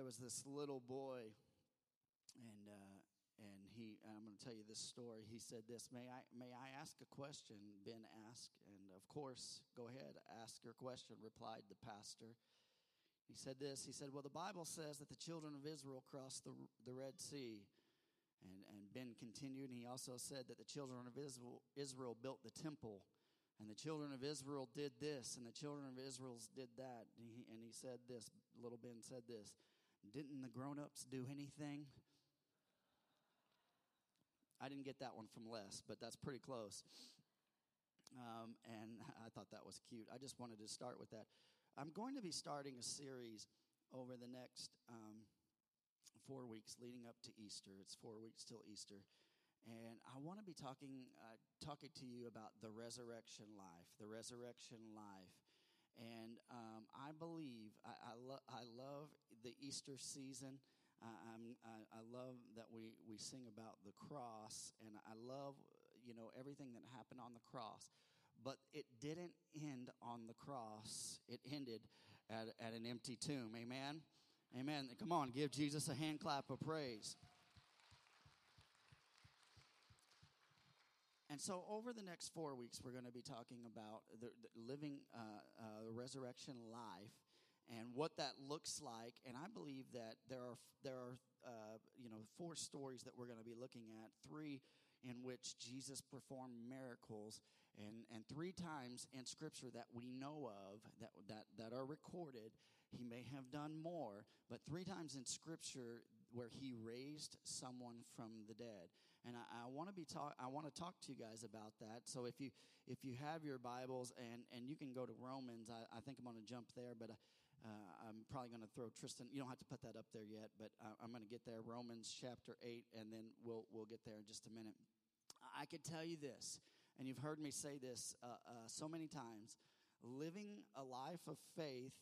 there was this little boy, and uh, and he. And I'm going to tell you this story. He said this. May I may I ask a question? Ben asked, and of course, go ahead, ask your question. Replied the pastor. He said this. He said, "Well, the Bible says that the children of Israel crossed the the Red Sea." And, and Ben continued, and he also said that the children of Israel, Israel built the temple and the children of Israel did this, and the children of Israel did that. And he, and he said this, little Ben said this Didn't the grown ups do anything? I didn't get that one from Les, but that's pretty close. Um, and I thought that was cute. I just wanted to start with that. I'm going to be starting a series over the next um, four weeks leading up to Easter. It's four weeks till Easter and I want to be talking uh, talking to you about the resurrection life, the resurrection life, and um, I believe I I, lo- I, love the Easter season. I, I, I love that we, we sing about the cross, and I love you know everything that happened on the cross. But it didn't end on the cross; it ended at, at an empty tomb. Amen. Amen. Come on, give Jesus a hand clap of praise. And so, over the next four weeks, we're going to be talking about the, the living uh, uh, resurrection life and what that looks like. And I believe that there are there are uh, you know four stories that we're going to be looking at. Three in which Jesus performed miracles, and and three times in Scripture that we know of that that that are recorded. He may have done more, but three times in Scripture where he raised someone from the dead and I, I want to be talk. I want to talk to you guys about that. So if you if you have your Bibles and and you can go to Romans, I, I think I'm going to jump there, but. Uh, I'm probably going to throw Tristan. You don't have to put that up there yet, but I, I'm going to get there. Romans chapter eight, and then we'll we'll get there in just a minute. I could tell you this, and you've heard me say this uh, uh, so many times. Living a life of faith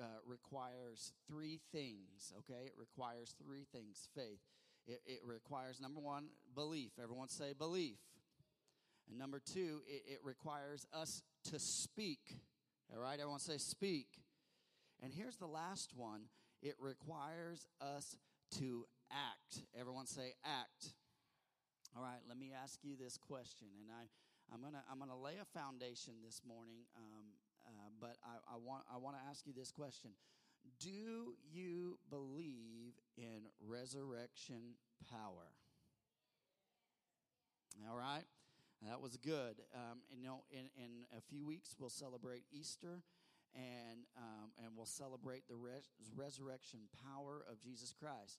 uh, requires three things. Okay, it requires three things: faith. It, it requires, number one, belief. Everyone say belief. And number two, it, it requires us to speak. All right, everyone say speak. And here's the last one it requires us to act. Everyone say act. All right, let me ask you this question, and I, I'm gonna I'm gonna lay a foundation this morning, um, uh, but I, I want I want to ask you this question: do you believe in resurrection power? All right. That was good. Um, and, you know, in, in a few weeks, we'll celebrate Easter and, um, and we'll celebrate the res- resurrection power of Jesus Christ.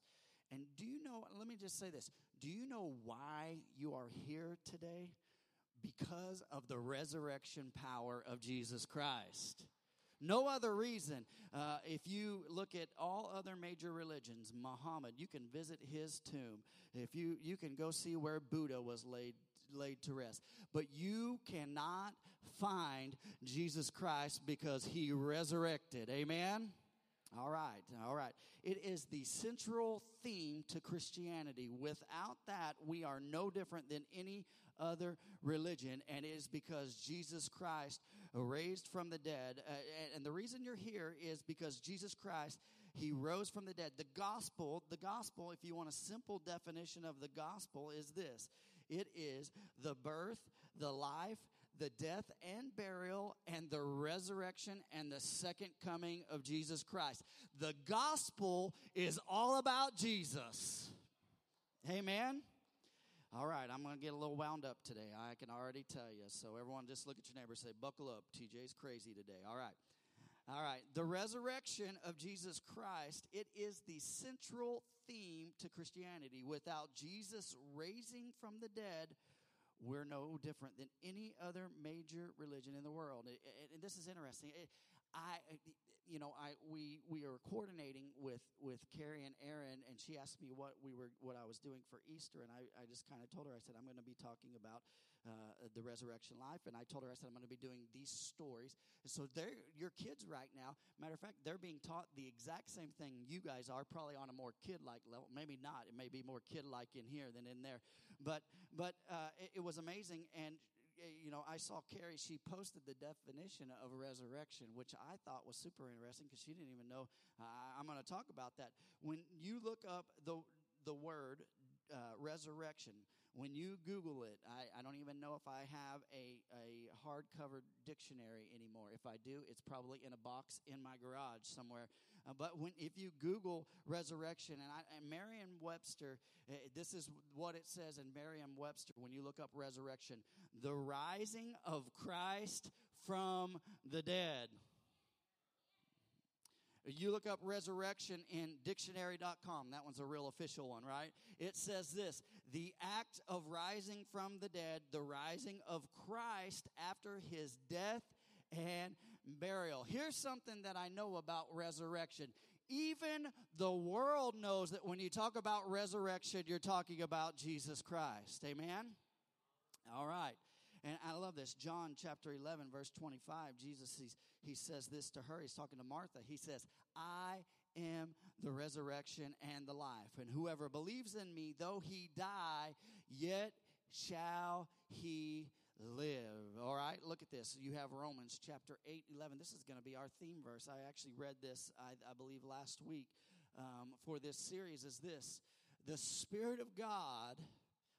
And do you know, let me just say this do you know why you are here today? Because of the resurrection power of Jesus Christ. No other reason. Uh, if you look at all other major religions, Muhammad, you can visit his tomb. If you you can go see where Buddha was laid laid to rest, but you cannot find Jesus Christ because he resurrected. Amen. All right, all right. It is the central theme to Christianity. Without that, we are no different than any other religion, and it is because Jesus Christ raised from the dead. Uh, and the reason you're here is because Jesus Christ, he rose from the dead. The gospel, the gospel, if you want a simple definition of the gospel, is this it is the birth, the life, the death and burial, and the resurrection and the second coming of Jesus Christ. The gospel is all about Jesus. Amen. All right, I'm going to get a little wound up today. I can already tell you. So, everyone, just look at your neighbor say, Buckle up. TJ's crazy today. All right. All right. The resurrection of Jesus Christ, it is the central theme to Christianity. Without Jesus raising from the dead, we're no different than any other major religion in the world. And this is interesting. I, you know, I we we are coordinating with with Carrie and Aaron, and she asked me what we were what I was doing for Easter, and I, I just kind of told her I said I'm going to be talking about uh, the resurrection life, and I told her I said I'm going to be doing these stories. And so they're your kids right now. Matter of fact, they're being taught the exact same thing you guys are, probably on a more kid like level. Maybe not. It may be more kid like in here than in there, but but uh, it, it was amazing and you know, I saw Carrie, she posted the definition of resurrection, which I thought was super interesting because she didn't even know. Uh, I'm going to talk about that. When you look up the, the word uh, resurrection, when you Google it, I, I don't even know if I have a, a hardcover dictionary anymore. If I do, it's probably in a box in my garage somewhere. Uh, but when if you Google resurrection, and, I, and Merriam-Webster, uh, this is what it says in Merriam-Webster when you look up resurrection: the rising of Christ from the dead. You look up resurrection in dictionary.com. That one's a real official one, right? It says this the act of rising from the dead, the rising of Christ after his death and burial. Here's something that I know about resurrection. Even the world knows that when you talk about resurrection, you're talking about Jesus Christ. Amen? All right. And I love this. John chapter 11, verse 25, Jesus, he's, he says this to her. He's talking to Martha. He says, I am the resurrection and the life. And whoever believes in me, though he die, yet shall he live. All right, look at this. You have Romans chapter 8, 11. This is going to be our theme verse. I actually read this, I, I believe, last week um, for this series. Is this the Spirit of God?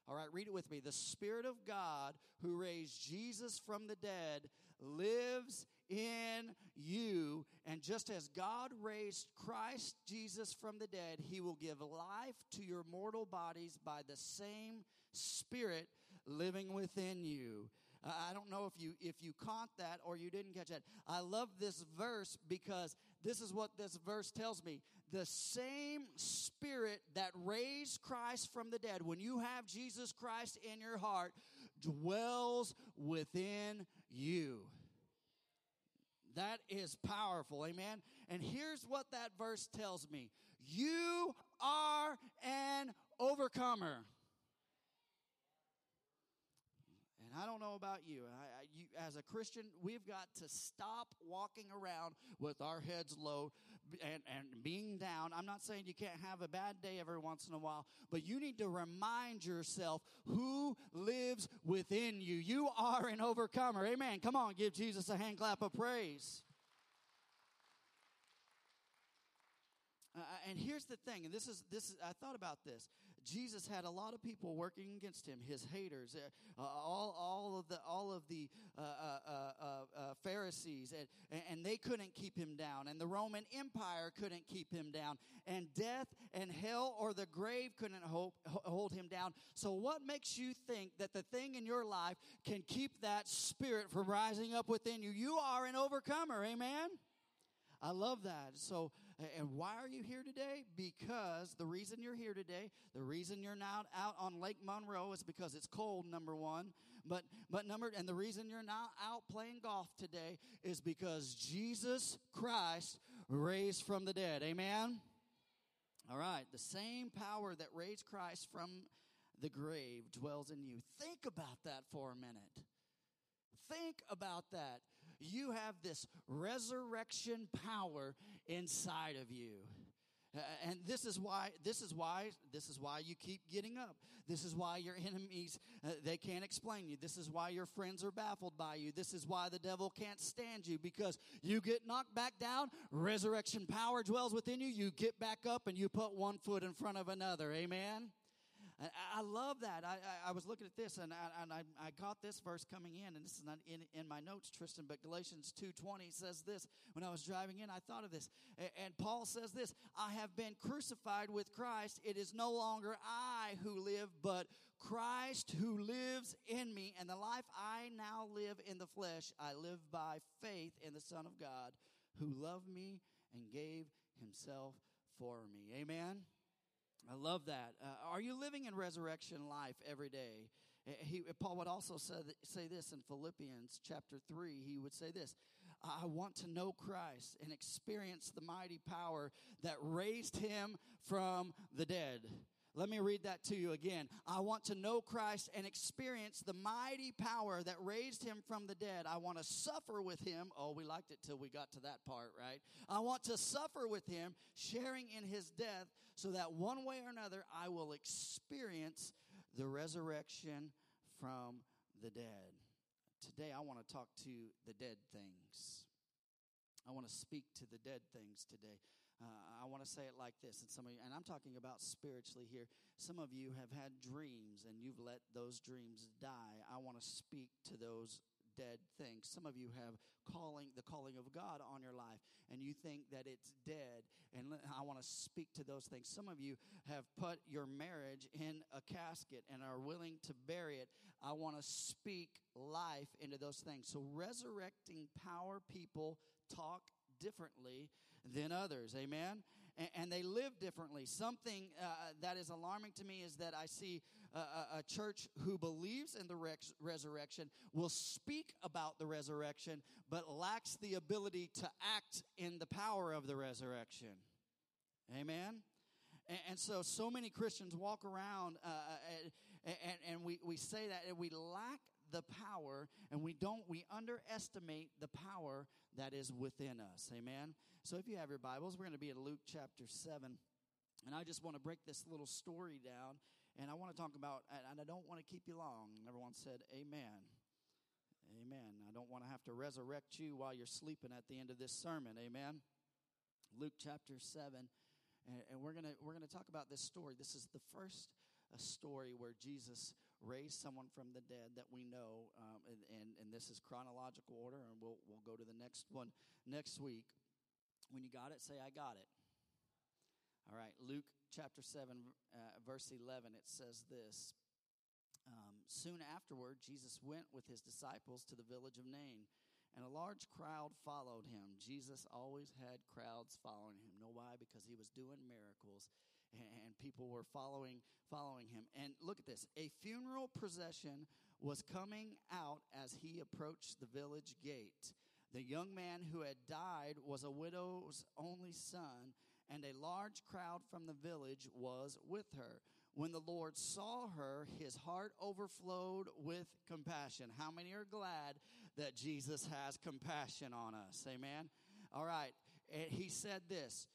All right, read it with me. The Spirit of God who raised Jesus from the dead lives in you. And just as God raised Christ Jesus from the dead, he will give life to your mortal bodies by the same Spirit living within you. I don't know if you if you caught that or you didn't catch that. I love this verse because this is what this verse tells me. The same spirit that raised Christ from the dead, when you have Jesus Christ in your heart, dwells within you. That is powerful. Amen. And here's what that verse tells me. You are an overcomer. And I don't know about you. I, I, you. As a Christian, we've got to stop walking around with our heads low and, and being down. I'm not saying you can't have a bad day every once in a while, but you need to remind yourself who lives within you. You are an overcomer. Amen. Come on, give Jesus a hand clap of praise. Uh, and here's the thing, and this is this is I thought about this. Jesus had a lot of people working against him, his haters, uh, uh all, all of the, all of the uh, uh, uh, uh Pharisees, and, and they couldn't keep him down, and the Roman Empire couldn't keep him down, and death and hell or the grave couldn't hold, hold him down. So, what makes you think that the thing in your life can keep that spirit from rising up within you? You are an overcomer, amen? I love that. So, and why are you here today? Because the reason you're here today, the reason you're not out on Lake Monroe is because it's cold, number one. But, but number, and the reason you're not out playing golf today is because Jesus Christ raised from the dead. Amen? All right. The same power that raised Christ from the grave dwells in you. Think about that for a minute. Think about that you have this resurrection power inside of you. And this is why this is why this is why you keep getting up. This is why your enemies uh, they can't explain you. This is why your friends are baffled by you. This is why the devil can't stand you because you get knocked back down resurrection power dwells within you. You get back up and you put one foot in front of another. Amen I love that. I, I, I was looking at this and, I, and I, I caught this verse coming in, and this is not in, in my notes, Tristan, but Galatians 2.20 says this. When I was driving in, I thought of this. And Paul says this, I have been crucified with Christ. It is no longer I who live, but Christ who lives in me. And the life I now live in the flesh, I live by faith in the Son of God who loved me and gave himself for me. Amen. I love that. Uh, are you living in resurrection life every day? He, Paul would also say, say this in Philippians chapter 3. He would say this I want to know Christ and experience the mighty power that raised him from the dead. Let me read that to you again. I want to know Christ and experience the mighty power that raised him from the dead. I want to suffer with him. Oh, we liked it till we got to that part, right? I want to suffer with him, sharing in his death, so that one way or another I will experience the resurrection from the dead. today I want to talk to the dead things. I want to speak to the dead things today. Uh, I want to say it like this, and some of you, and I'm talking about spiritually here. Some of you have had dreams, and you've let those dreams die. I want to speak to those dead things. Some of you have calling the calling of God on your life, and you think that it's dead. And I want to speak to those things. Some of you have put your marriage in a casket and are willing to bury it. I want to speak life into those things. So resurrecting power people talk differently than others. Amen? And, and they live differently. Something uh, that is alarming to me is that I see a, a church who believes in the res- resurrection will speak about the resurrection, but lacks the ability to act in the power of the resurrection. Amen? And, so, so many Christians walk around uh, and, and, and we, we say that and we lack the power and we don't we underestimate the power that is within us. Amen? So if you have your bibles we're going to be in luke chapter 7 and i just want to break this little story down and i want to talk about and i don't want to keep you long. Everyone said amen. Amen. I don't want to have to resurrect you while you're sleeping at the end of this sermon. Amen? Luke chapter 7 and, we're going to we're going to talk about this story. This is the first uh, story where Jesus raised someone from the dead that we know, um, and, and, and this is chronological order, and we'll, we'll go to the next one next week. When you got it, say, I got it. All right, Luke chapter 7, uh, verse 11, it says this. Um, Soon afterward, Jesus went with his disciples to the village of Nain, and a large crowd followed him. Jesus always had crowds following him. Know why? Because he was doing miracles and people were following following him. And look at this. A funeral procession was coming out as he approached the village gate. The young man who had died was a widow's only son and a large crowd from the village was with her. When the lord saw her his heart overflowed with compassion. How many are glad that jesus has compassion on us? Amen? All right. And he said this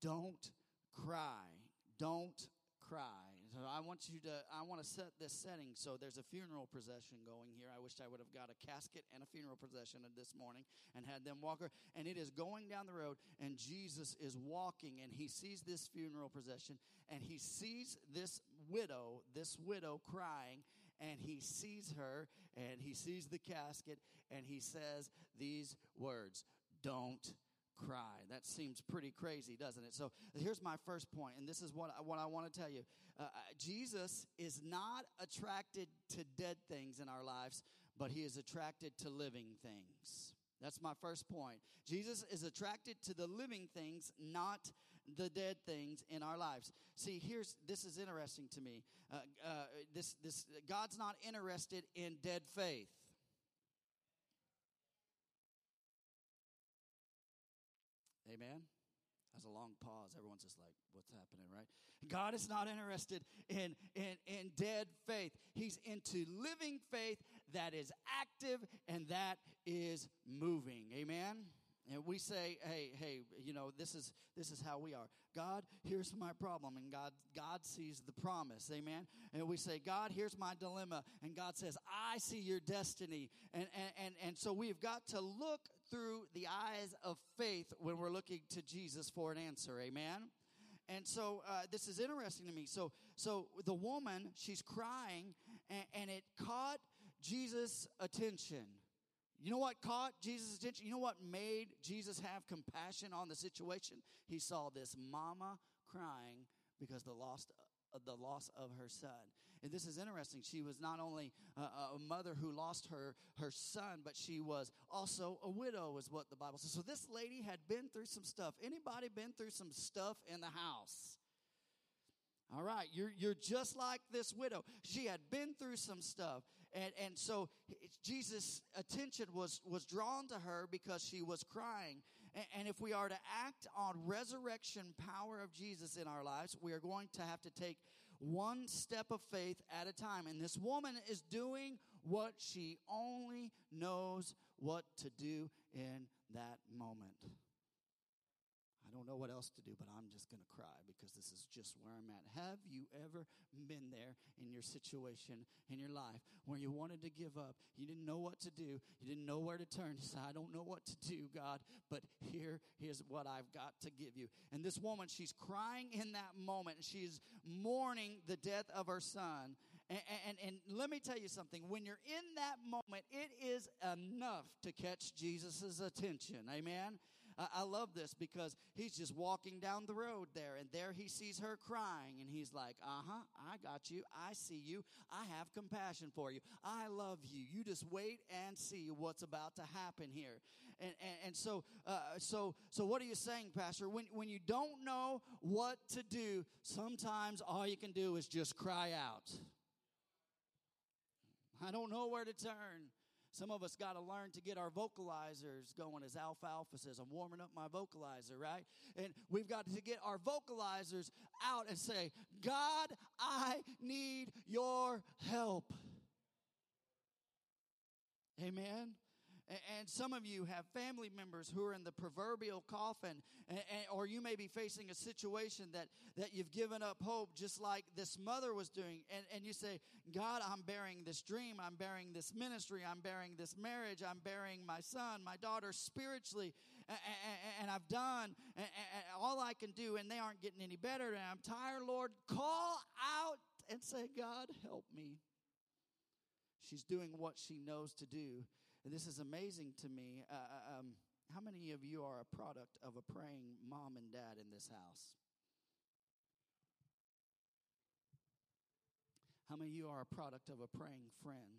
don't cry don't cry. So I want you to, I want to set this setting. So there's a funeral procession going here. I wish I would have got a casket and a funeral procession this morning and had them walk her. And it is going down the road, and Jesus is walking, and he sees this funeral procession, and he sees this widow, this widow crying, and he sees her, and he sees the casket, and he says these words Don't cry. That seems pretty crazy, doesn't it? So here's my first point, and this is what I, what I want to tell you. Uh, uh, Jesus is not attracted to dead things in our lives, but he is attracted to living things. That's my first point. Jesus is attracted to the living things, not the dead things in our lives. See, here's this is interesting to me. Uh, uh, this this God's not interested in dead faith. Amen. That's a long pause. Everyone's just like, what's happening, right? God is not interested in, in, in dead faith. He's into living faith that is active and that is moving. Amen. And we say, hey, hey, you know, this is this is how we are. God, here's my problem. And God, God sees the promise. Amen. And we say, God, here's my dilemma. And God says, I see your destiny. And and and, and so we've got to look through the eyes of faith when we're looking to Jesus for an answer. Amen. And so uh, this is interesting to me. So so the woman, she's crying, and, and it caught Jesus' attention. You know what caught Jesus' attention? You know what made Jesus have compassion on the situation? He saw this mama crying because the lost uh, the loss of her son. And this is interesting. She was not only a, a, mother who lost her her son, but she was also a widow, is what the Bible says. So this lady had been through some stuff. Anybody been through some stuff in the house? All right, you're, you're just like this widow. She had been through some stuff. And, and so Jesus' attention was, was drawn to her because she was crying. And, and if we are to act on resurrection power of Jesus in our lives, we are going to have to take one step of faith at a time. And this woman is doing what she only knows what to do in that moment. I don't know what else to do, but I'm just going to cry because this is just where I'm at. Have you ever been there in your situation in your life where you wanted to give up? You didn't know what to do. You didn't know where to turn. You said, I don't know what to do, God, but here is what I've got to give you. And this woman, she's crying in that moment. She's mourning the death of her son. And, and, and, let me tell you something. When you're in that moment, it is enough to catch Jesus' attention. Amen. I, love this because he's just walking down the road there, and there he sees her crying, and he's like, Uh huh, I got you. I see you. I have compassion for you. I love you. You just wait and see what's about to happen here. And, and, and so, uh, so, so, what are you saying, Pastor? When, when you don't know what to do, sometimes all you can do is just cry out. I don't know where to turn. Some of us got to learn to get our vocalizers going, as Alfalfa says. I'm warming up my vocalizer, right? And we've got to get our vocalizers out and say, God, I need your help. Amen. And some of you have family members who are in the proverbial coffin, or you may be facing a situation that, that you've given up hope, just like this mother was doing. And, and you say, God, I'm bearing this dream, I'm bearing this ministry, I'm bearing this marriage, I'm bearing my son, my daughter spiritually, and I've done all I can do, and they aren't getting any better, and I'm tired, Lord. Call out and say, God, help me. She's doing what she knows to do and this is amazing to me. Uh, uh, um, how many of you are a product of a praying mom and dad in this house? How many of you are a product of a praying friend?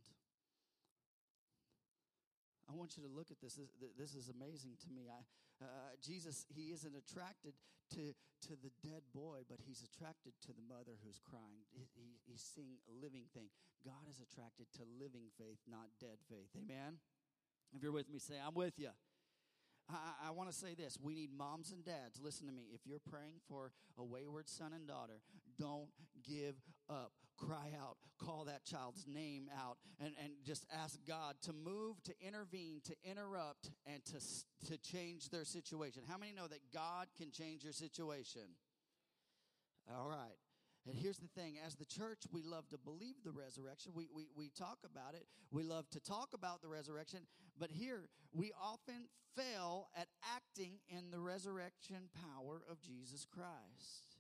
I want you to look at this. This, is amazing to me. I, uh, Jesus, he isn't attracted to, to the dead boy, but he's attracted to the mother who's crying. He, he's seeing a living thing. God is attracted to living faith, not dead faith. Amen? If you're with me, say, I'm with you. I, I want to say this. We need moms and dads. Listen to me. If you're praying for a wayward son and daughter, don't give up. Cry out. Call that child's name out and, and just ask God to move, to intervene, to interrupt, and to, to change their situation. How many know that God can change your situation? All right. And here's the thing as the church, we love to believe the resurrection. We, we, we talk about it. We love to talk about the resurrection. But here, we often fail at acting in the resurrection power of Jesus Christ.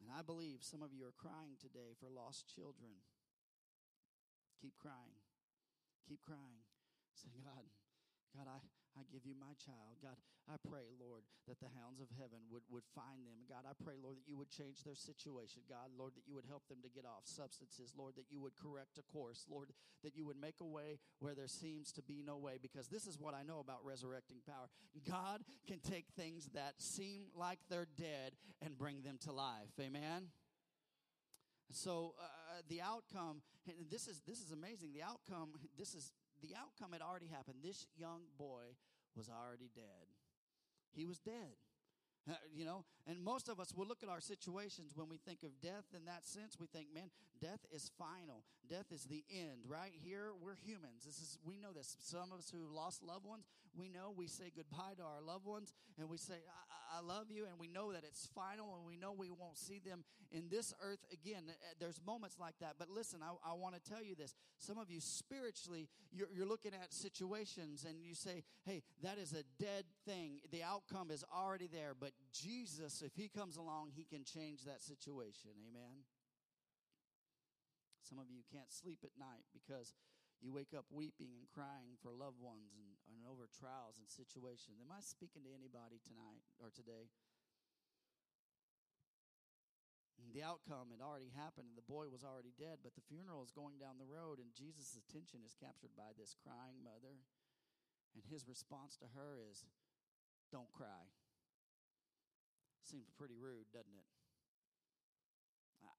And I believe some of you are crying today for lost children. Keep crying. Keep crying. Say, God, God, I, I give you my child. God, I pray, Lord, that the hounds of heaven would, would find them. God, I pray, Lord, that you would change their situation. God, Lord, that you would help them to get off substances. Lord, that you would correct a course. Lord, that you would make a way where there seems to be no way. Because this is what I know about resurrecting power God can take things that seem like they're dead and bring them to life. Amen? So uh, the outcome, and this is this is amazing. The outcome, this is the outcome had already happened. This young boy was already dead. He was dead. You know, and most of us will look at our situations when we think of death in that sense. We think, man, death is final. Death is the end, right? Here, we're humans. This is, we know this. Some of us who lost loved ones, we know we say goodbye to our loved ones and we say, I, I love you. And we know that it's final and we know we won't see them in this earth again. Uh, there's moments like that. But listen, I, I want to tell you this. Some of you spiritually, you're, you're looking at situations and you say, hey, that is a dead thing. The outcome is already there. But Jesus, if he comes along, he can change that situation. Amen. Some of you can't sleep at night because you wake up weeping and crying for loved ones and, and over trials and situations. Am I speaking to anybody tonight or today? The outcome had already happened, and the boy was already dead, but the funeral is going down the road, and Jesus' attention is captured by this crying mother. And his response to her is, Don't cry. Seems pretty rude, doesn't it?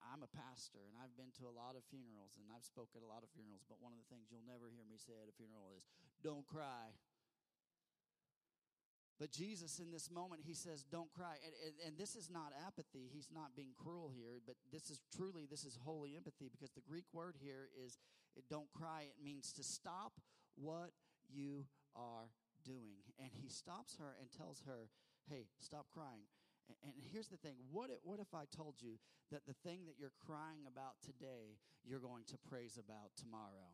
I'm a pastor and I've been to a lot of funerals and I've spoken at a lot of funerals, but one of the things you'll never hear me say at a funeral is, don't cry. But Jesus, in this moment, he says, Don't cry. And, and, and, this is not apathy. He's not being cruel here, but this is truly, this is holy empathy because the Greek word here is don't cry. It means to stop what you are doing. And he stops her and tells her, hey, stop crying. And here's the thing what if, what if I told you that the thing that you're crying about today, you're going to praise about tomorrow?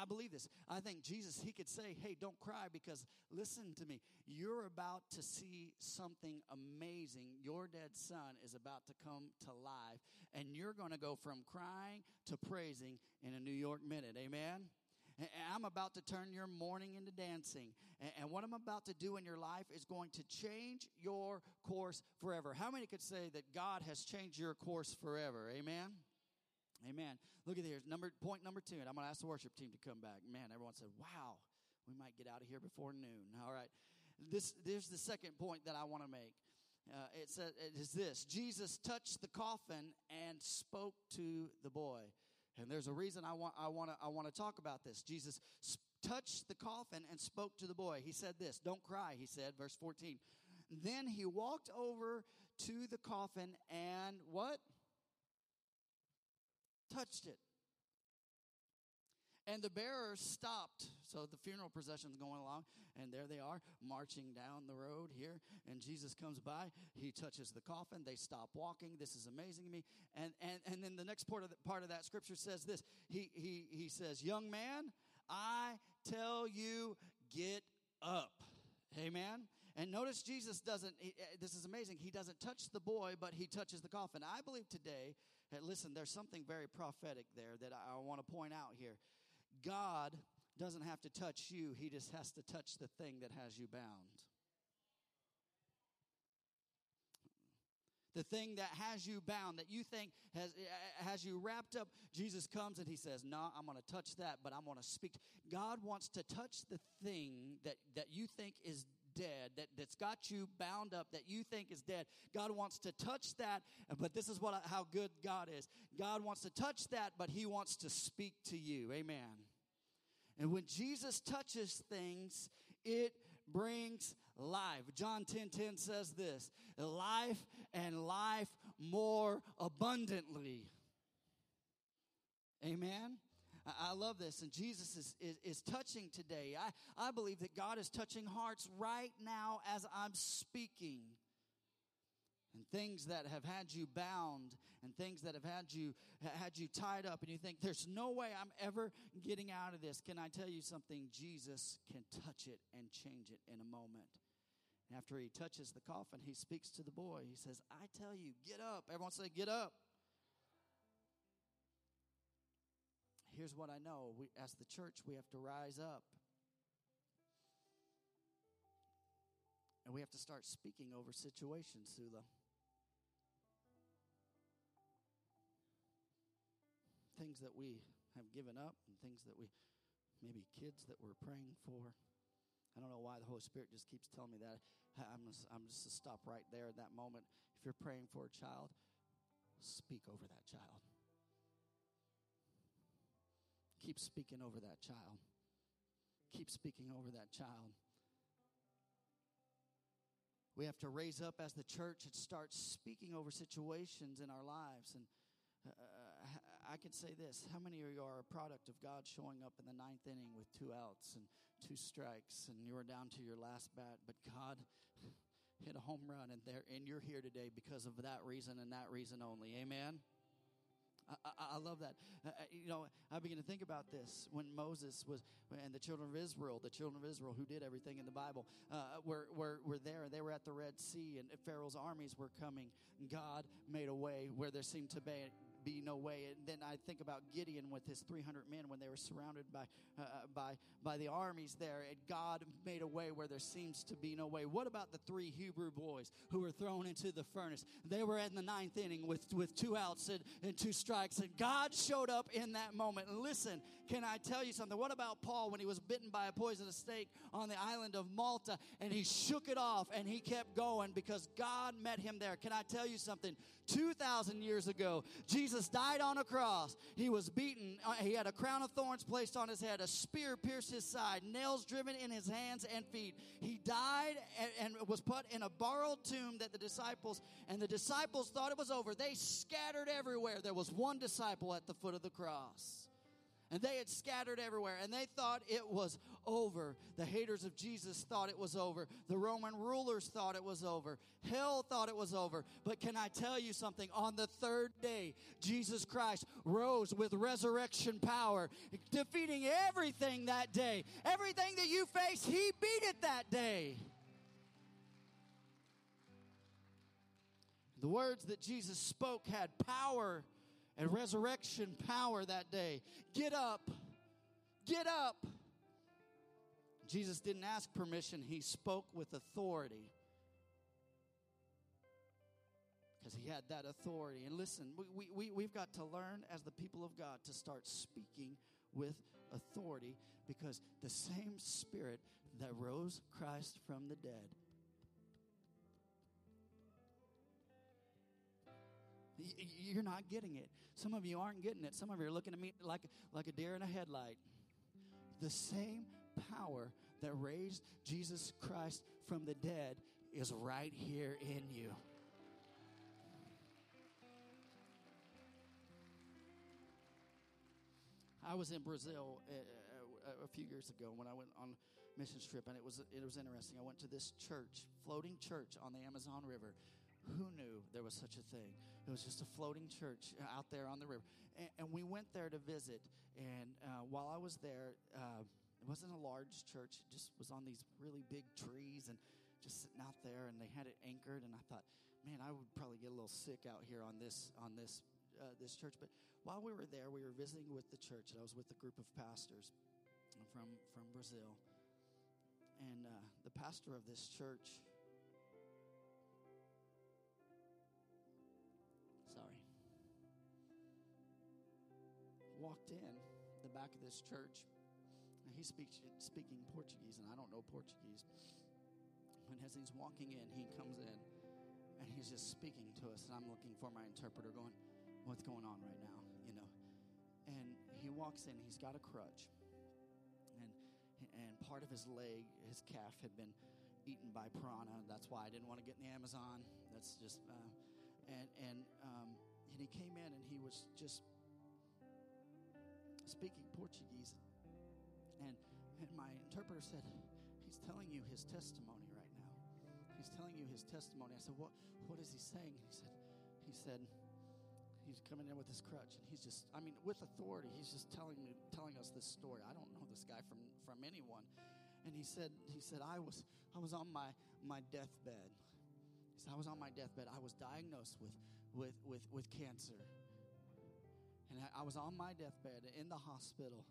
I believe this. I think Jesus, he could say, Hey, don't cry because listen to me. You're about to see something amazing. Your dead son is about to come to life, and you're going to go from crying to praising in a New York minute. Amen? And I'm about to turn your mourning into dancing. And what I'm about to do in your life is going to change your course forever. How many could say that God has changed your course forever? Amen? Amen. Look at here. Number point number two, and I'm going to ask the worship team to come back. Man, everyone said, "Wow, we might get out of here before noon." All right. This there's the second point that I want to make. Uh, it says it is this: Jesus touched the coffin and spoke to the boy. And there's a reason I want I want to I want to talk about this. Jesus touched the coffin and spoke to the boy. He said this, "Don't cry," he said, verse 14. Then he walked over to the coffin and what? touched it. And the bearers stopped. So the funeral procession's going along, and there they are marching down the road here. And Jesus comes by. He touches the coffin. They stop walking. This is amazing to me. And and and then the next part of the, part of that scripture says this. He he he says, "Young man, I tell you, get up." Amen. And notice Jesus doesn't. He, eh, this is amazing. He doesn't touch the boy, but he touches the coffin. I believe today Hey, listen, there's something very prophetic there that I, I want to point out here. God doesn't have to touch you, He just has to touch the thing that has you bound. the thing that has you bound, that you think has, has you wrapped up, Jesus comes and he says, No, I'm going to touch that, but I'm going to speak. God wants to touch the thing that, that you think is dead, that, that's got you bound up, that you think is dead. God wants to touch that, but this is what how good God is. God wants to touch that, but He wants to speak to you. Amen. And when Jesus touches things, it brings life. John 10 10 says this life and life more abundantly. Amen. I love this. And Jesus is, is, is, touching today. I, I believe that God is touching hearts right now as I'm speaking. And things that have had you bound and things that have had you had you tied up and you think there's no way I'm ever getting out of this. Can I tell you something? Jesus can touch it and change it in a moment. After he touches the coffin, he speaks to the boy. He says, I tell you, get up. Everyone say, get up. here's what I know we, as the church, we have to rise up. And we have to start speaking over situations, Selah. Things that we have given up and things that we, maybe kids that we're praying for. I don't know why the Holy Spirit just keeps telling me that. I'm just, I'm just to stop right there at that moment. If you're praying for a child, speak over that child. Keep speaking over that child. Keep speaking over that child. We have to raise up as the church and start speaking over situations in our lives. And uh, I could say this how many of you are a product of God showing up in the ninth inning with two outs and two strikes, and you were down to your last bat, but God hit a home run, and, there, and you're here today because of that reason and that reason only? Amen? I, I, love that. Uh, uh, you know, I begin to think about this when Moses was, and the children of Israel, the children of Israel who did everything in the Bible, uh, were, were, were there. And they were at the Red Sea, and Pharaoh's armies were coming. God made a way where there seemed to be be no way. And then I think about Gideon with his 300 men when they were surrounded by, uh, uh, by, by the armies there, and God made a way where there seems to be no way. What about the three Hebrew boys who were thrown into the furnace? They were in the ninth inning with, with two outs and, and two strikes, and God showed up in that moment. Listen, can I tell you something? What about Paul when he was bitten by a poisonous snake on the island of Malta and he shook it off and he kept going because God met him there? Can I tell you something? 2,000 years ago, Jesus died on a cross. He was beaten. Uh, he had a crown of thorns placed on his head, a spear pierced his side, nails driven in his hands and feet. He died and, and was put in a borrowed tomb that the disciples, and the disciples thought it was over. They scattered everywhere. There was one disciple at the foot of the cross. And they had scattered everywhere, and they thought it was over. The haters of Jesus thought it was over. The Roman rulers thought it was over. Hell thought it was over. But can I tell you something? On the third day, Jesus Christ rose with resurrection power, defeating everything that day. Everything that you face, He beat it that day. The words that Jesus spoke had power and resurrection power that day. Get up. Get up. Jesus didn't ask permission, he spoke with authority. Because he had that authority. And listen, we, we, we've got to learn as the people of God to start speaking with authority because the same spirit that rose Christ from the dead You're not getting it. Some of you aren't getting it. Some of you are looking at me like, like a deer in a headlight. The same power that raised Jesus Christ from the dead is right here in you. I was in Brazil a, uh, uh, a, few years ago when I went on a mission trip, and it was it was interesting. I went to this church, floating church on the Amazon River. Who knew there was such a thing? It was just a floating church out there on the river. And, and we went there to visit. And uh, while I was there, uh, it wasn't a large church, it just was on these really big trees and just sitting out there. And they had it anchored. And I thought, man, I would probably get a little sick out here on this, on this, uh, this church. But while we were there, we were visiting with the church. And I was with a group of pastors from, from Brazil. And uh, the pastor of this church, walked in the back of this church, and he speaks speaking Portuguese, and I don't know Portuguese. And as he's walking in, he comes in, and he's just speaking to us, and I'm looking for my interpreter, going, "What's going on right now?" You know. And he walks in. He's got a crutch, and and part of his leg, his calf, had been eaten by piranha. That's why I didn't want to get in the Amazon. That's just, uh, and and um, and he came in and he was just speaking Portuguese. And, and my interpreter said, He's telling you his testimony right now. He's telling you his testimony. I said, What, what is he saying? He said, He said, He's coming in with his crutch, and he's just, I mean, with authority, he's just telling me, telling us this story. I don't know this guy from, from anyone. And he said, he said, I was, I was on my, my deathbed. He said, I was on my deathbed. I was diagnosed with, with, with, with cancer. And I was on my deathbed in the hospital.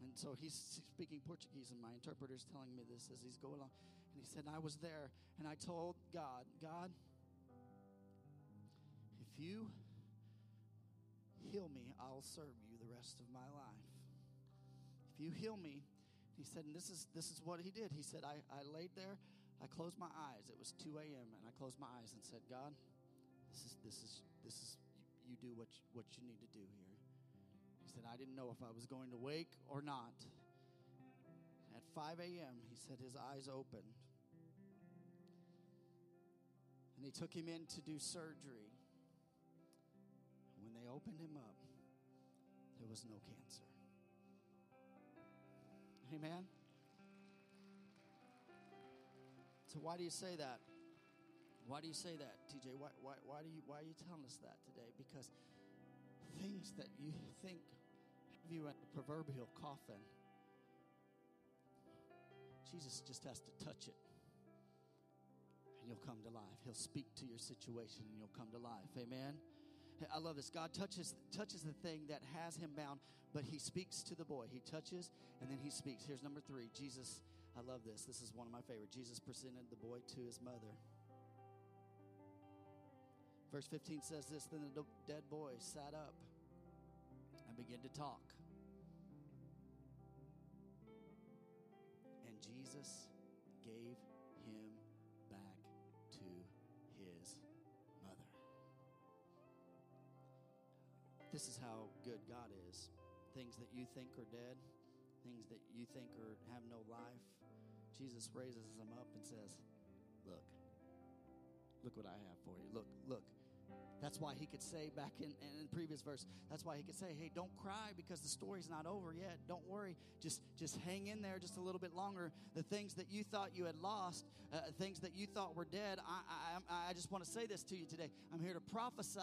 And so he's speaking Portuguese, and my interpreter's telling me this as he's going along. And he said, I was there, and I told God, God, if you heal me, I'll serve you the rest of my life. If you heal me, he said, and this is this is what he did. He said, I, I laid there, I closed my eyes. It was 2 a.m. and I closed my eyes and said, God, this is this is this is you do what you, what you need to do here. He said, I didn't know if I was going to wake or not. At 5 a.m., he said his eyes opened. And they took him in to do surgery. When they opened him up, there was no cancer. Amen? So, why do you say that? Why do you say that, TJ? Why, why, why, do you, why are you telling us that today? Because things that you think have you in a proverbial coffin, Jesus just has to touch it and you'll come to life. He'll speak to your situation and you'll come to life. Amen. I love this. God touches touches the thing that has him bound, but he speaks to the boy. He touches and then he speaks. Here's number 3. Jesus, I love this. This is one of my favorite. Jesus presented the boy to his mother. Verse 15 says this Then the dead boy sat up and began to talk. And Jesus gave him back to his mother. This is how good God is. Things that you think are dead, things that you think are have no life, Jesus raises them up and says, "Look, look what I have for you. Look, look, That's why he could say back in, in the previous verse, that's why he could say, hey, don't cry because the story's not over yet. Don't worry. Just, just hang in there just a little bit longer. The things that you thought you had lost, uh, things that you thought were dead, I, I, I just want to say this to you today. I'm here to prophesy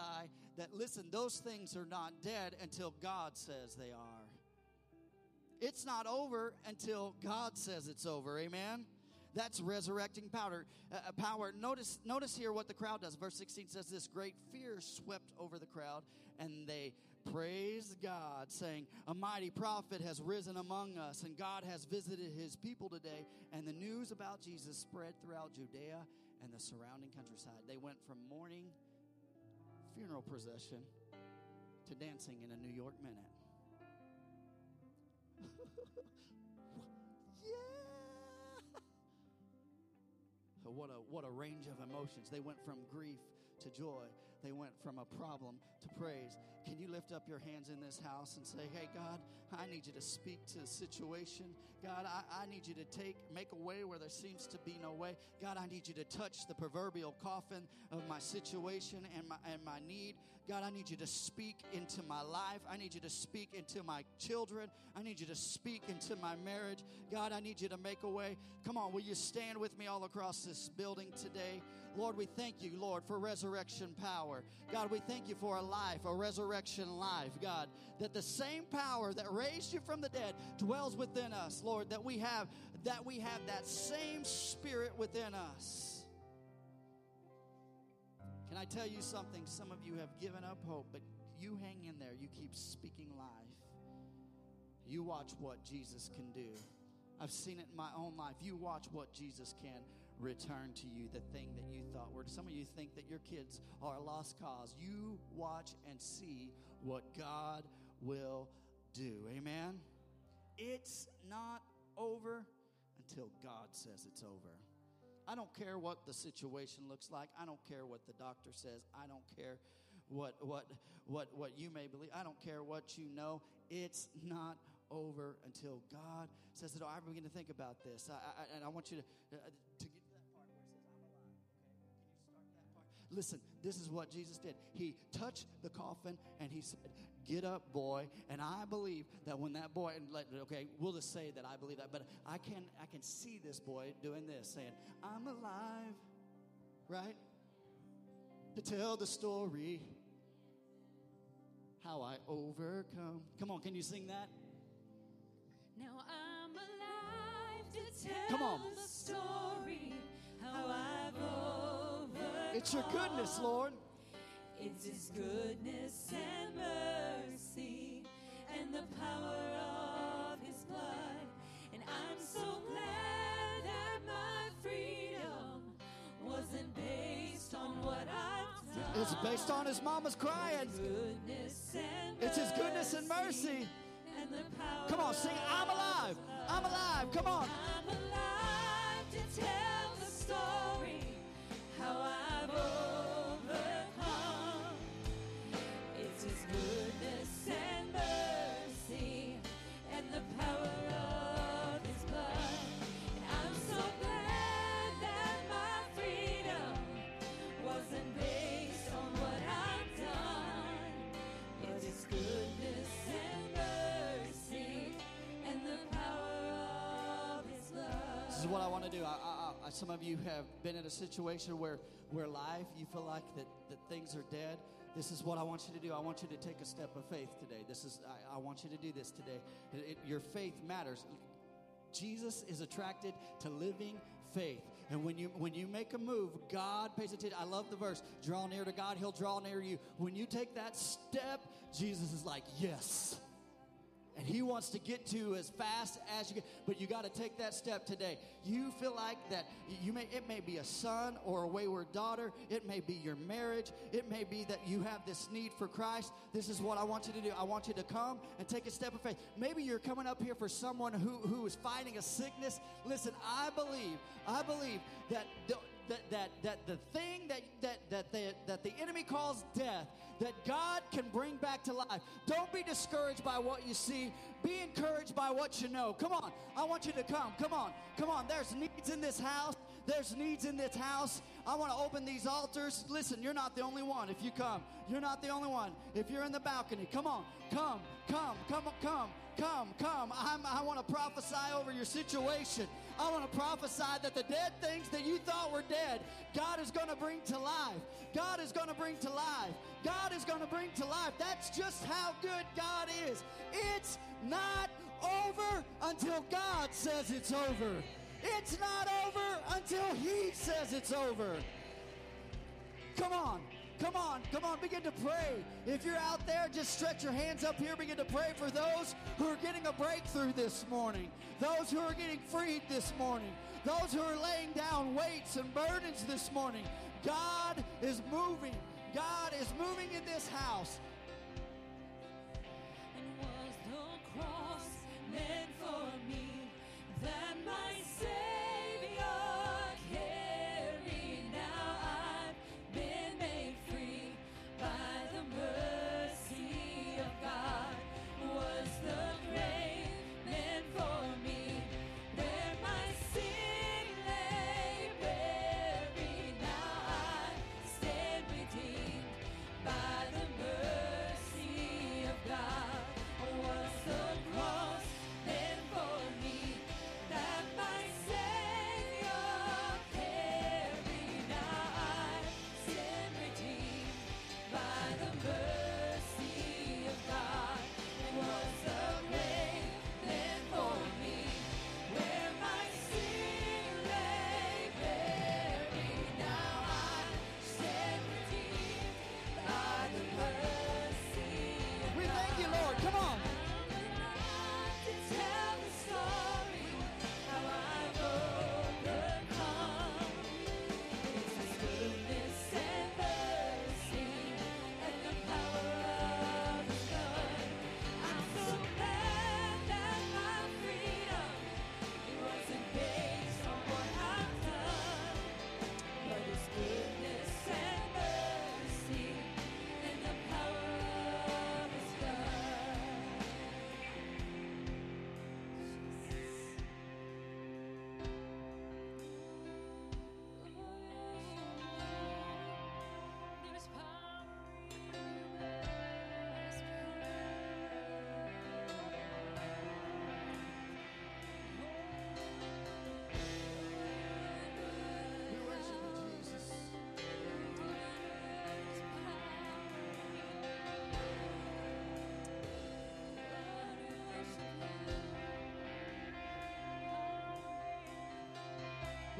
that, listen, those things are not dead until God says they are. It's not over until God says it's over. Amen? That's resurrecting power. Uh, uh, power. Notice, notice here what the crowd does. Verse 16 says, This great fear swept over the crowd, and they praised God, saying, A mighty prophet has risen among us, and God has visited his people today. And the news about Jesus spread throughout Judea and the surrounding countryside. They went from mourning, funeral procession, to dancing in a New York minute. what a what a range of emotions. They went from grief to joy. They went from a problem to praise. Can you lift up your hands in this house and say, Hey, God, I need you to speak to the situation. God, I, I need you to take, make a way where there seems to be no way. God, I need you to touch the proverbial coffin of my situation and my, and my need. God, I need you to speak into my life. I need you to speak into my children. I need you to speak into my marriage. God, I need you to make a way. Come on, will you stand with me all across this building today? Lord, we thank you, Lord, for resurrection power. God, we thank you for a life, a resurrection life, God, that the same power that raised you from the dead dwells within us, Lord, that we have that we have that same spirit within us. Can I tell you something? Some of you have given up hope, but you hang in there. You keep speaking life. You watch what Jesus can do. I've seen it in my own life. You watch what Jesus can return to you the thing that you thought were. Some of you think that your kids are a lost cause. You watch and see what God will do. Amen? It's not over until God says it's over. I don't care what the situation looks like. I don't care what the doctor says. I don't care what what what what you may believe. I don't care what you know. It's not over until God says it. I begin to think about this, I, I, and I want you to uh, to Listen, this is what Jesus did. He touched the coffin and he said, Get up, boy. And I believe that when that boy, and let, okay, we'll just say that I believe that, but I can, I can see this boy doing this, saying, I'm alive, right? To tell the story how I overcome. Come on, can you sing that? Now I'm alive to tell Come on. the story how overcome. It's your goodness, Lord. It's His goodness and mercy and the power of His blood. And I'm so glad that my freedom wasn't based on what I've done. It's based on his mama's crying. Goodness and It's his goodness and mercy. and the power Come on, sing, I'm alive. I'm alive. Come on. I'm alive to tell the story how I've what I want to do. I, I, I, some of you have been in a situation where, where life, you feel like that, that things are dead. This is what I want you to do. I want you to take a step of faith today. This is I, I want you to do this today. It- it- your faith matters. Jesus is attracted to living faith. And when you when you make a move, God pays attention. I love the verse. Draw near to God, he'll draw near to you. When you take that step, Jesus is like, "Yes." And he wants to get to as fast as you can, but you got to take that step today. You feel like that you may it may be a son or a wayward daughter, it may be your marriage, it may be that you have this need for Christ. This is what I want you to do. I want you to come and take a step of faith. Maybe you're coming up here for someone who who is fighting a sickness. Listen, I believe, I believe that the, that, that, that the thing that, that, that, the, that the enemy calls death, that God can bring back to life. Don't be discouraged by what you see. Be encouraged by what you know. Come on. I want you to come. Come on. Come on. There's needs in this house. There's needs in this house. I want to open these altars. Listen, you're not the only one. If you come, you're not the only one. If you're in the balcony, come on, come, come, come, come, come, come. I'm, I want to prophesy over your situation. I want to prophesy that the dead things that you thought were dead, God is going to bring to life. God is going to bring to life. God is going to bring to life. That's just how good God is. It's not over until God says it's over. It's not over until He says it's over. Come on. Come on, come on, begin to pray. If you're out there, just stretch your hands up here. Begin to pray for those who are getting a breakthrough this morning, those who are getting freed this morning, those who are laying down weights and burdens this morning. God is moving. God is moving in this house. And was the cross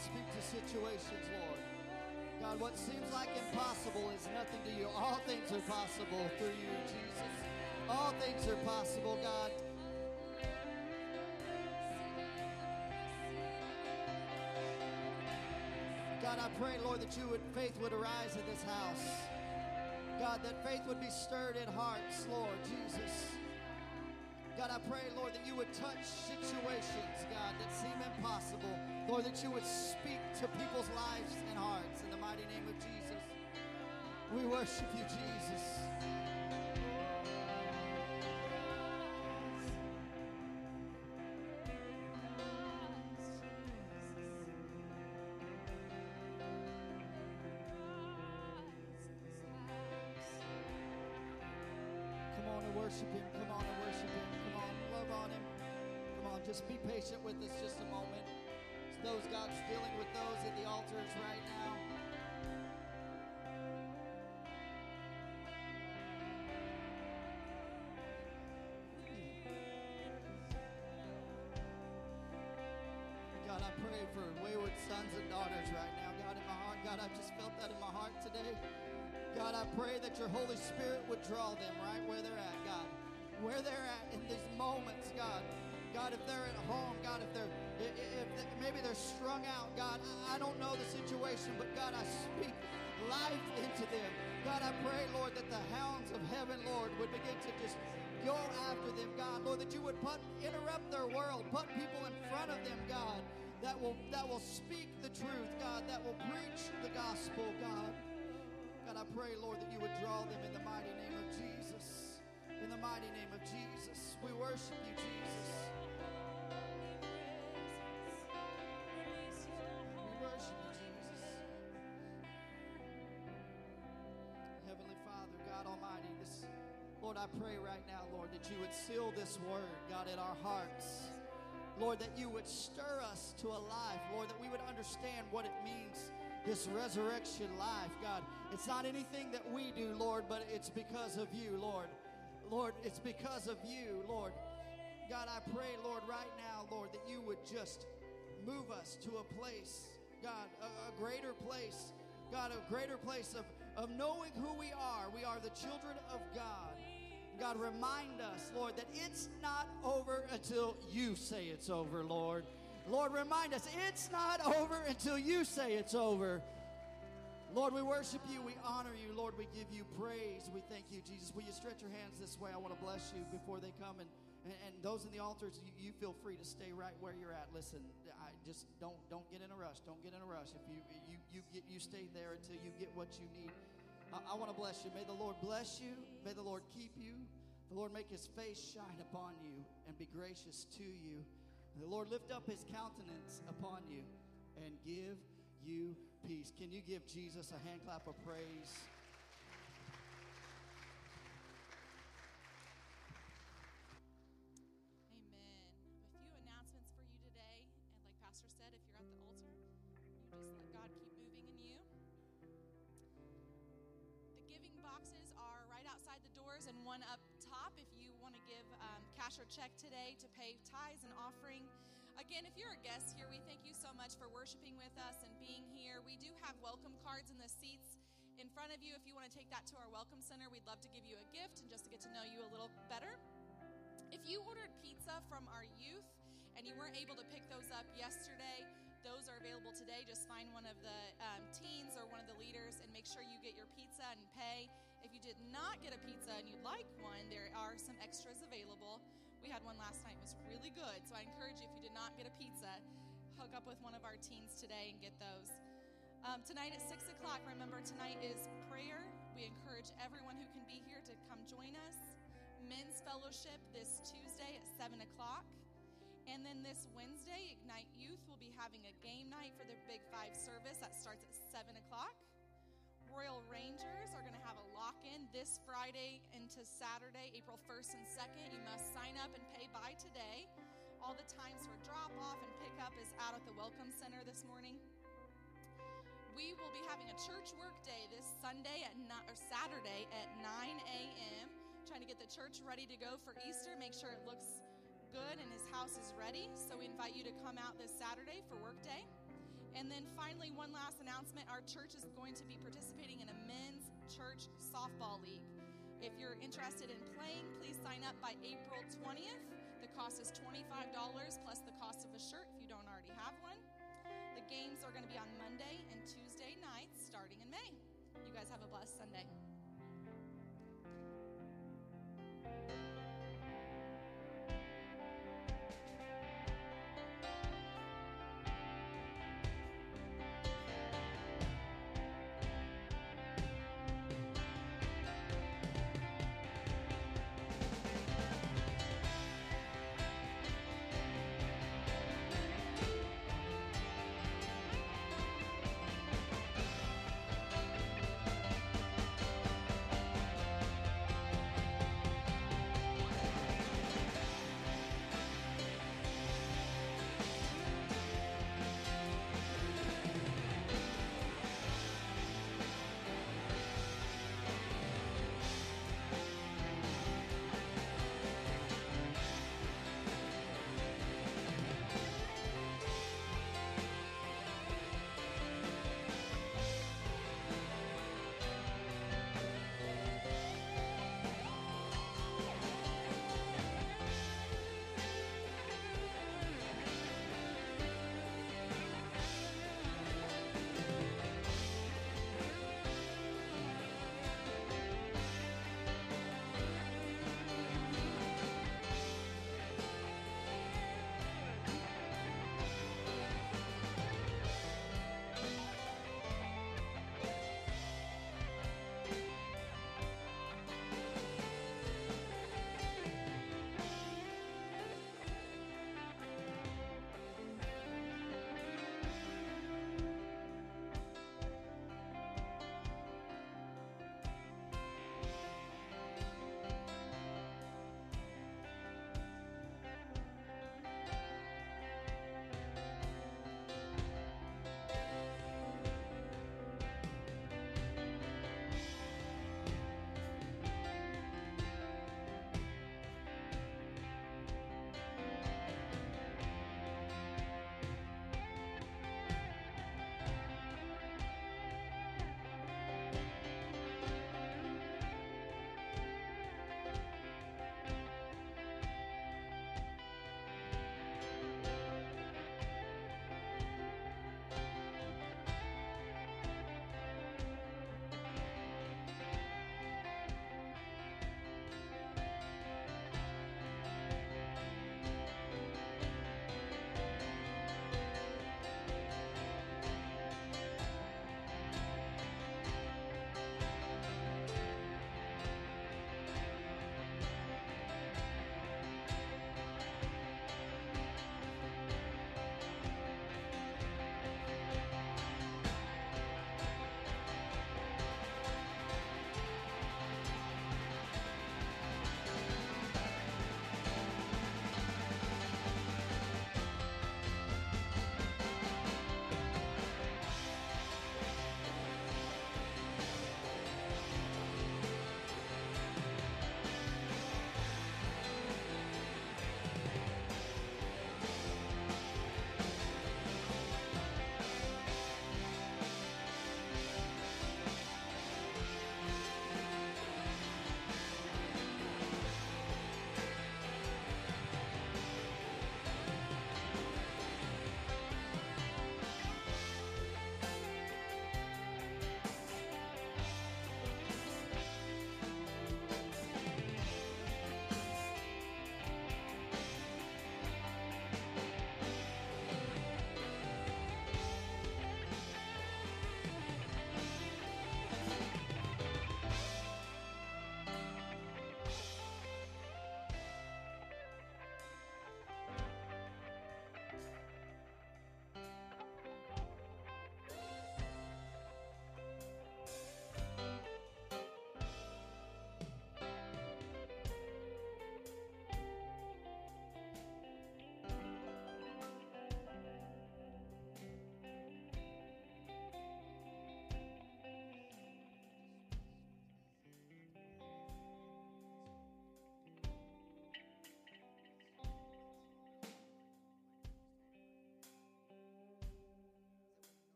Speak to situations, Lord. God, what seems like impossible is nothing to you. All things are possible through you, Jesus. All things are possible, God. God, I pray, Lord, that you would faith would arise in this house. God, that faith would be stirred in hearts, Lord Jesus. God, I pray, Lord, that you would touch situations, God, that seem impossible. Lord, that you would speak to people's lives and hearts in the mighty name of Jesus. We worship you, Jesus. Pray for wayward sons and daughters right now. God, in my heart, God, I just felt that in my heart today. God, I pray that your Holy Spirit would draw them right where they're at, God. Where they're at in these moments, God. God, if they're at home, God, if they're, if they, maybe they're strung out, God, I don't know the situation, but God, I speak life into them. God, I pray, Lord, that the hounds of heaven, Lord, would begin to just go after them, God. Lord, that you would put, interrupt their world, put people in front of them, God, that will, that will speak the truth, God, that will preach the gospel, God. God, I pray, Lord, that you would draw them in the mighty name of Jesus. In the mighty name of Jesus. We worship you, Jesus. Lord, I pray right now, Lord, that you would seal this word, God, in our hearts. Lord, that you would stir us to a life, Lord, that we would understand what it means, this resurrection life, God. It's not anything that we do, Lord, but it's because of you, Lord. Lord, it's because of you, Lord. God, I pray, Lord, right now, Lord, that you would just move us to a place, God, a, a greater place, God, a greater place of, of knowing who we are. We are the children of God. God, remind us, Lord, that it's not over until you say it's over, Lord. Lord, remind us it's not over until you say it's over. Lord, we worship you. We honor you. Lord, we give you praise. We thank you, Jesus. Will you stretch your hands this way? I want to bless you before they come. And, and, those in the altars, you, you, feel free to stay right where you're at. Listen, I just don't don't get in a rush. Don't get in a rush. If you you you get you stay there until you get what you need. I, I want to bless you. May the Lord bless you. May the Lord keep you. The Lord make his face shine upon you and be gracious to you. The Lord lift up his countenance upon you and give you peace. Can you give Jesus a hand clap of praise? And one up top if you want to give um, cash or check today to pay tithes and offering. Again, if you're a guest here, we thank you so much for worshiping with us and being here. We do have welcome cards in the seats in front of you. If you want to take that to our welcome center, we'd love to give you a gift and just to get to know you a little better. If you ordered pizza from our youth and you weren't able to pick those up yesterday, those are available today. Just find one of the um, teens or one of the leaders and make sure you get your pizza and pay. Did not get a pizza and you'd like one, there are some extras available. We had one last night, it was really good. So I encourage you, if you did not get a pizza, hook up with one of our teens today and get those. Um, tonight at 6 o'clock, remember, tonight is prayer. We encourage everyone who can be here to come join us. Men's fellowship this Tuesday at 7 o'clock. And then this Wednesday, Ignite Youth will be having a game night for their Big Five service that starts at 7 o'clock. Royal Rangers are going to have a lock in this Friday into Saturday, April 1st and 2nd. You must sign up and pay by today. All the times for drop off and pick up is out at the Welcome Center this morning. We will be having a church work day this Sunday at or Saturday at 9 a.m. Trying to get the church ready to go for Easter, make sure it looks good and his house is ready. So we invite you to come out this Saturday for work day. And then finally, one last announcement our church is going to be participating in a men's church softball league. If you're interested in playing, please sign up by April 20th. The cost is $25 plus the cost of a shirt if you don't already have one. The games are going to be on Monday and Tuesday nights starting in May. You guys have a blessed Sunday.